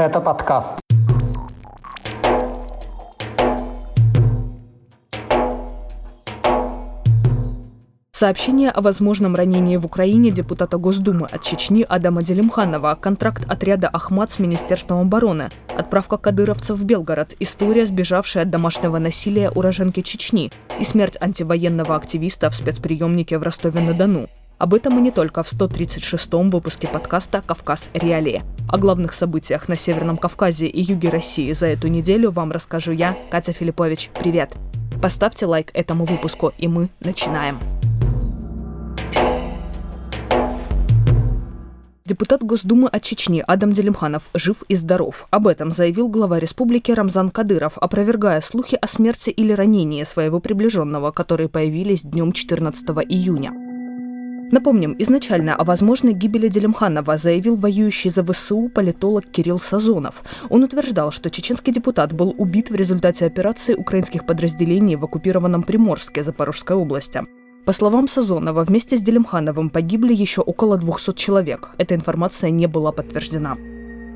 Гэта падкаст. Сообщение о возможном ранении в Украине депутата Госдумы от Чечни Адама Делимханова, контракт отряда «Ахмат» с Министерством обороны, отправка кадыровцев в Белгород, история, сбежавшая от домашнего насилия уроженки Чечни и смерть антивоенного активиста в спецприемнике в Ростове-на-Дону. Об этом и не только в 136-м выпуске подкаста «Кавказ. Реалии». О главных событиях на Северном Кавказе и юге России за эту неделю вам расскажу я, Катя Филиппович. Привет! Поставьте лайк этому выпуску, и мы начинаем. Депутат Госдумы от Чечни Адам Делимханов жив и здоров. Об этом заявил глава республики Рамзан Кадыров, опровергая слухи о смерти или ранении своего приближенного, которые появились днем 14 июня. Напомним, изначально о возможной гибели Делимханова заявил воюющий за ВСУ политолог Кирилл Сазонов. Он утверждал, что чеченский депутат был убит в результате операции украинских подразделений в оккупированном Приморске Запорожской области. По словам Сазонова, вместе с Делимхановым погибли еще около 200 человек. Эта информация не была подтверждена.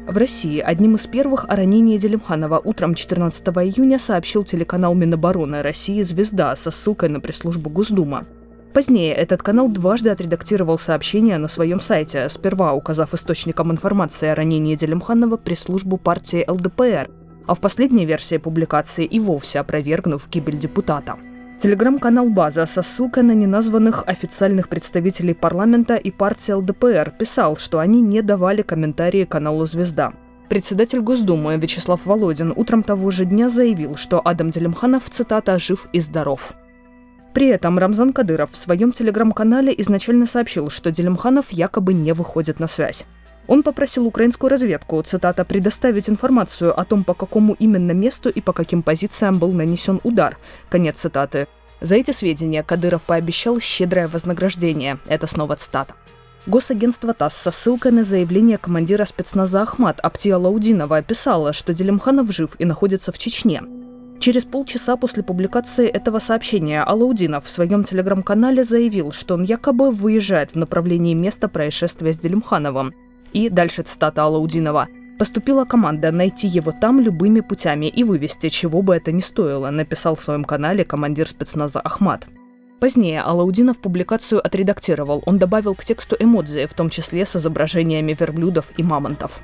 В России одним из первых о ранении Делимханова утром 14 июня сообщил телеканал Минобороны России «Звезда» со ссылкой на пресс-службу Госдума. Позднее этот канал дважды отредактировал сообщение на своем сайте, сперва указав источником информации о ранении Делимханова пресс-службу партии ЛДПР, а в последней версии публикации и вовсе опровергнув гибель депутата. Телеграм-канал «База» со ссылкой на неназванных официальных представителей парламента и партии ЛДПР писал, что они не давали комментарии каналу «Звезда». Председатель Госдумы Вячеслав Володин утром того же дня заявил, что Адам Делимханов, цитата, «жив и здоров». При этом Рамзан Кадыров в своем телеграм-канале изначально сообщил, что Делимханов якобы не выходит на связь. Он попросил украинскую разведку, цитата, предоставить информацию о том, по какому именно месту и по каким позициям был нанесен удар. Конец цитаты. За эти сведения Кадыров пообещал щедрое вознаграждение. Это снова цитата. Госагентство ТАСС со ссылкой на заявление командира спецназа Ахмат Аптия Лаудинова писало, что Делимханов жив и находится в Чечне. Через полчаса после публикации этого сообщения Алаудинов в своем телеграм-канале заявил, что он якобы выезжает в направлении места происшествия с Делимхановым. И дальше цитата Алаудинова. «Поступила команда найти его там любыми путями и вывести, чего бы это ни стоило», написал в своем канале командир спецназа Ахмат. Позднее Алаудинов публикацию отредактировал. Он добавил к тексту эмодзи, в том числе с изображениями верблюдов и мамонтов.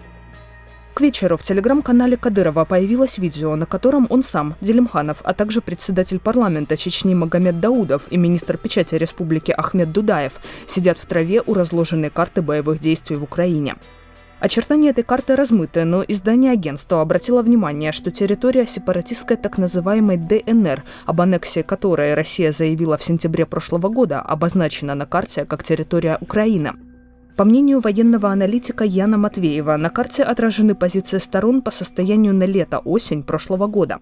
К вечеру в телеграм-канале Кадырова появилось видео, на котором он сам, Делимханов, а также председатель парламента Чечни Магомед Даудов и министр печати республики Ахмед Дудаев сидят в траве у разложенной карты боевых действий в Украине. Очертания этой карты размыты, но издание агентства обратило внимание, что территория сепаратистской так называемой ДНР, об аннексии которой Россия заявила в сентябре прошлого года, обозначена на карте как территория Украины – по мнению военного аналитика Яна Матвеева, на карте отражены позиции сторон по состоянию на лето-осень прошлого года.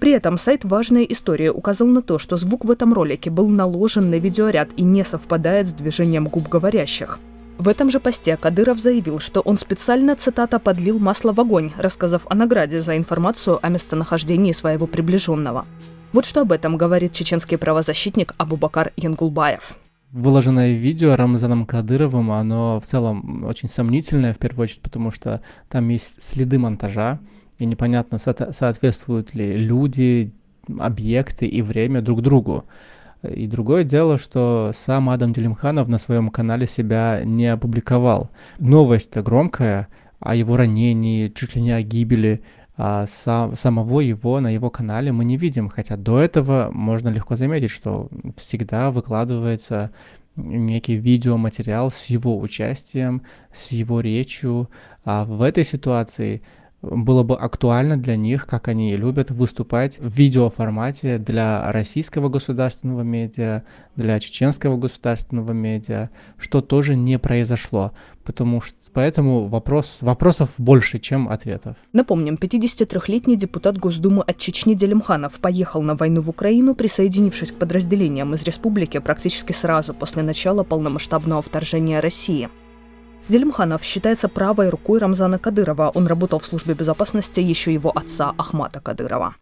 При этом сайт «Важная история» указал на то, что звук в этом ролике был наложен на видеоряд и не совпадает с движением губ говорящих. В этом же посте Кадыров заявил, что он специально, цитата, «подлил масло в огонь», рассказав о награде за информацию о местонахождении своего приближенного. Вот что об этом говорит чеченский правозащитник Абубакар Янгулбаев выложенное видео Рамзаном Кадыровым, оно в целом очень сомнительное, в первую очередь, потому что там есть следы монтажа, и непонятно, со- соответствуют ли люди, объекты и время друг другу. И другое дело, что сам Адам Делимханов на своем канале себя не опубликовал. Новость-то громкая о его ранении, чуть ли не о гибели а сам, самого его на его канале мы не видим, хотя до этого можно легко заметить, что всегда выкладывается некий видеоматериал с его участием, с его речью. А в этой ситуации было бы актуально для них, как они любят выступать в видеоформате для российского государственного медиа, для чеченского государственного медиа, что тоже не произошло. Потому что поэтому вопрос, вопросов больше, чем ответов. Напомним, 53-летний депутат Госдумы от Чечни Делимханов поехал на войну в Украину, присоединившись к подразделениям из республики практически сразу после начала полномасштабного вторжения России. Делимханов считается правой рукой Рамзана Кадырова. Он работал в службе безопасности еще его отца Ахмата Кадырова.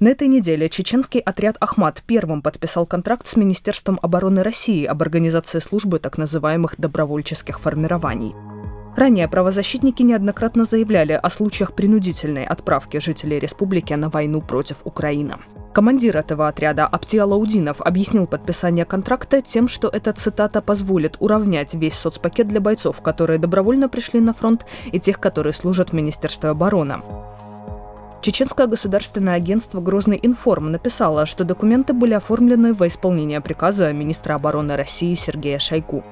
На этой неделе чеченский отряд «Ахмат» первым подписал контракт с Министерством обороны России об организации службы так называемых добровольческих формирований. Ранее правозащитники неоднократно заявляли о случаях принудительной отправки жителей республики на войну против Украины. Командир этого отряда Аптия Лаудинов объяснил подписание контракта тем, что эта цитата позволит уравнять весь соцпакет для бойцов, которые добровольно пришли на фронт, и тех, которые служат в Министерстве обороны. Чеченское государственное агентство «Грозный информ» написало, что документы были оформлены во исполнение приказа министра обороны России Сергея Шойгу.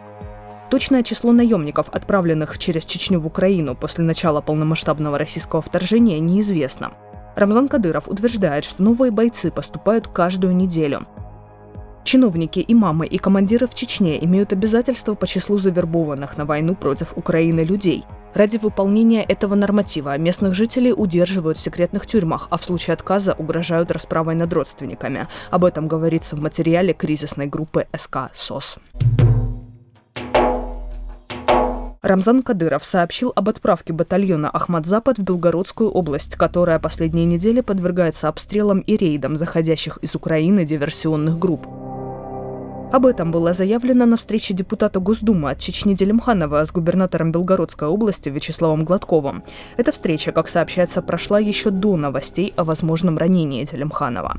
Точное число наемников, отправленных через Чечню в Украину после начала полномасштабного российского вторжения, неизвестно. Рамзан Кадыров утверждает, что новые бойцы поступают каждую неделю. Чиновники, имамы и командиры в Чечне имеют обязательства по числу завербованных на войну против Украины людей – Ради выполнения этого норматива местных жителей удерживают в секретных тюрьмах, а в случае отказа угрожают расправой над родственниками. Об этом говорится в материале кризисной группы СК СОС. Рамзан Кадыров сообщил об отправке батальона «Ахмад-Запад» в Белгородскую область, которая последние недели подвергается обстрелам и рейдам заходящих из Украины диверсионных групп. Об этом было заявлено на встрече депутата Госдумы от Чечни Делимханова с губернатором Белгородской области Вячеславом Гладковым. Эта встреча, как сообщается, прошла еще до новостей о возможном ранении Делимханова.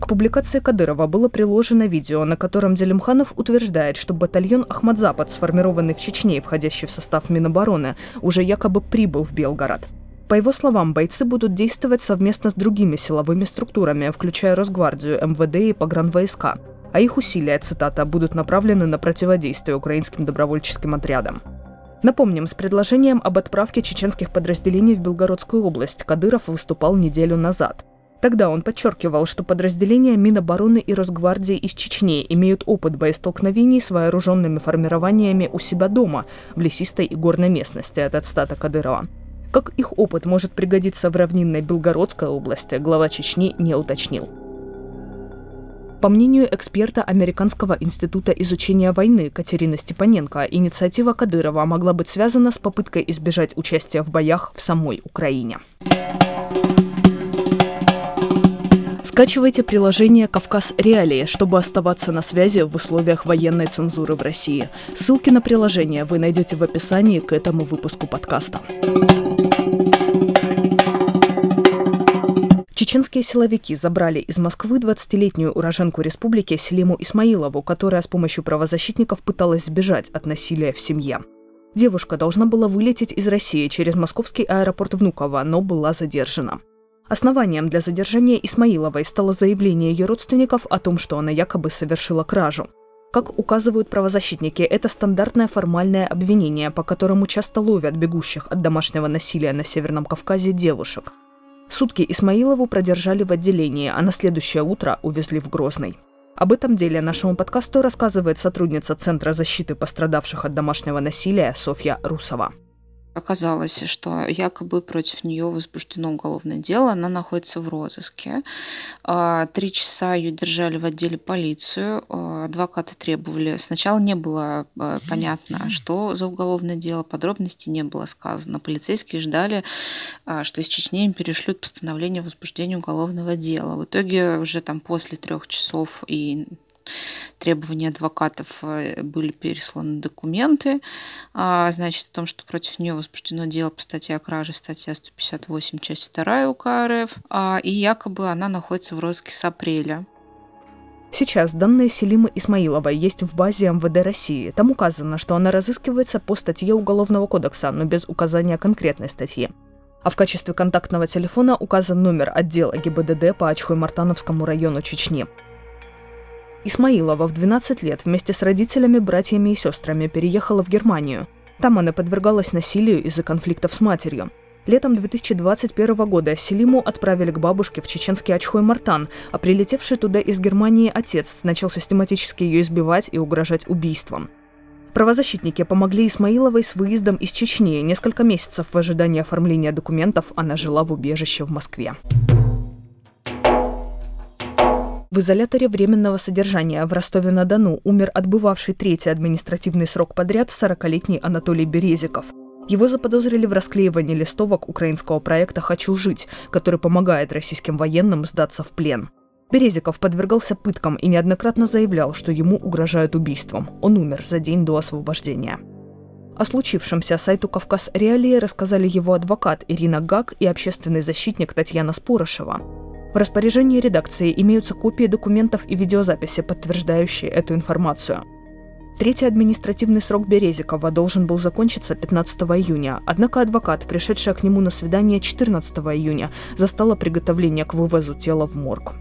К публикации Кадырова было приложено видео, на котором Делимханов утверждает, что батальон «Ахмадзапад», сформированный в Чечне и входящий в состав Минобороны, уже якобы прибыл в Белгород. По его словам, бойцы будут действовать совместно с другими силовыми структурами, включая Росгвардию, МВД и погранвойска а их усилия, цитата, будут направлены на противодействие украинским добровольческим отрядам. Напомним, с предложением об отправке чеченских подразделений в Белгородскую область Кадыров выступал неделю назад. Тогда он подчеркивал, что подразделения Минобороны и Росгвардии из Чечни имеют опыт боестолкновений с вооруженными формированиями у себя дома, в лесистой и горной местности, от стата Кадырова. Как их опыт может пригодиться в равнинной Белгородской области, глава Чечни не уточнил. По мнению эксперта Американского института изучения войны Катерины Степаненко, инициатива Кадырова могла быть связана с попыткой избежать участия в боях в самой Украине. Скачивайте приложение «Кавказ Реалии», чтобы оставаться на связи в условиях военной цензуры в России. Ссылки на приложение вы найдете в описании к этому выпуску подкаста. Чеченские силовики забрали из Москвы 20-летнюю уроженку республики Селиму Исмаилову, которая с помощью правозащитников пыталась сбежать от насилия в семье. Девушка должна была вылететь из России через московский аэропорт Внуково, но была задержана. Основанием для задержания Исмаиловой стало заявление ее родственников о том, что она якобы совершила кражу. Как указывают правозащитники, это стандартное формальное обвинение, по которому часто ловят бегущих от домашнего насилия на Северном Кавказе девушек – Сутки Исмаилову продержали в отделении, а на следующее утро увезли в Грозный. Об этом деле нашему подкасту рассказывает сотрудница Центра защиты пострадавших от домашнего насилия Софья Русова. Оказалось, что якобы против нее возбуждено уголовное дело, она находится в розыске. А, три часа ее держали в отделе полицию, а, адвокаты требовали. Сначала не было а, понятно, что за уголовное дело, подробностей не было сказано. Полицейские ждали, что из Чечни им перешлют постановление о возбуждении уголовного дела. В итоге уже там после трех часов и требования адвокатов э, были пересланы документы, а, значит, о том, что против нее возбуждено дело по статье о краже, статья 158, часть 2 УК РФ, а, и якобы она находится в розыске с апреля. Сейчас данные Селимы Исмаиловой есть в базе МВД России. Там указано, что она разыскивается по статье Уголовного кодекса, но без указания конкретной статьи. А в качестве контактного телефона указан номер отдела ГИБДД по Ачхой-Мартановскому району Чечни. Исмаилова в 12 лет вместе с родителями, братьями и сестрами переехала в Германию. Там она подвергалась насилию из-за конфликтов с матерью. Летом 2021 года Селиму отправили к бабушке в чеченский Ачхой-Мартан, а прилетевший туда из Германии отец начал систематически ее избивать и угрожать убийством. Правозащитники помогли Исмаиловой с выездом из Чечни. Несколько месяцев в ожидании оформления документов она жила в убежище в Москве. В изоляторе временного содержания в Ростове-на-Дону умер отбывавший третий административный срок подряд 40-летний Анатолий Березиков. Его заподозрили в расклеивании листовок украинского проекта «Хочу жить», который помогает российским военным сдаться в плен. Березиков подвергался пыткам и неоднократно заявлял, что ему угрожают убийством. Он умер за день до освобождения. О случившемся сайту «Кавказ Реалии» рассказали его адвокат Ирина Гак и общественный защитник Татьяна Спорошева. В распоряжении редакции имеются копии документов и видеозаписи, подтверждающие эту информацию. Третий административный срок Березикова должен был закончиться 15 июня, однако адвокат, пришедшая к нему на свидание 14 июня, застала приготовление к вывозу тела в морг.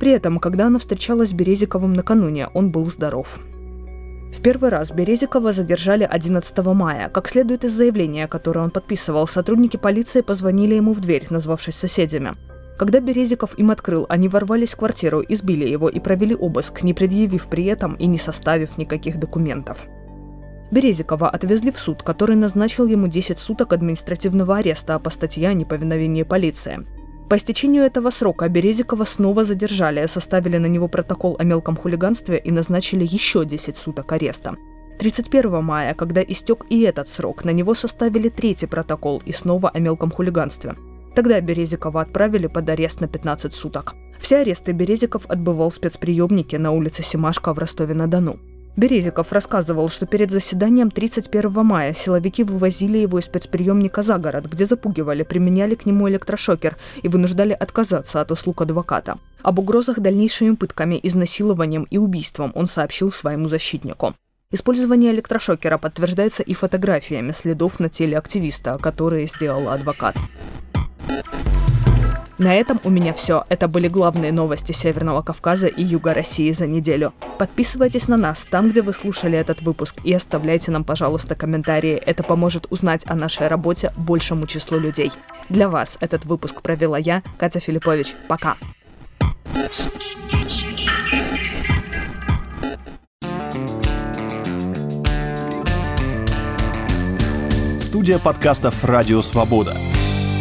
При этом, когда она встречалась с Березиковым накануне, он был здоров. В первый раз Березикова задержали 11 мая. Как следует из заявления, которое он подписывал, сотрудники полиции позвонили ему в дверь, назвавшись соседями. Когда Березиков им открыл, они ворвались в квартиру, избили его и провели обыск, не предъявив при этом и не составив никаких документов. Березикова отвезли в суд, который назначил ему 10 суток административного ареста по статье о неповиновении полиции. По истечению этого срока Березикова снова задержали, составили на него протокол о мелком хулиганстве и назначили еще 10 суток ареста. 31 мая, когда истек и этот срок, на него составили третий протокол и снова о мелком хулиганстве. Тогда Березикова отправили под арест на 15 суток. Все аресты Березиков отбывал в спецприемнике на улице Семашко в Ростове-на-Дону. Березиков рассказывал, что перед заседанием 31 мая силовики вывозили его из спецприемника за город, где запугивали, применяли к нему электрошокер и вынуждали отказаться от услуг адвоката. Об угрозах дальнейшими пытками, изнасилованием и убийством он сообщил своему защитнику. Использование электрошокера подтверждается и фотографиями следов на теле активиста, которые сделал адвокат. На этом у меня все. Это были главные новости Северного Кавказа и Юга России за неделю. Подписывайтесь на нас там, где вы слушали этот выпуск, и оставляйте нам, пожалуйста, комментарии. Это поможет узнать о нашей работе большему числу людей. Для вас этот выпуск провела я, Катя Филиппович. Пока. Студия подкастов «Радио Свобода».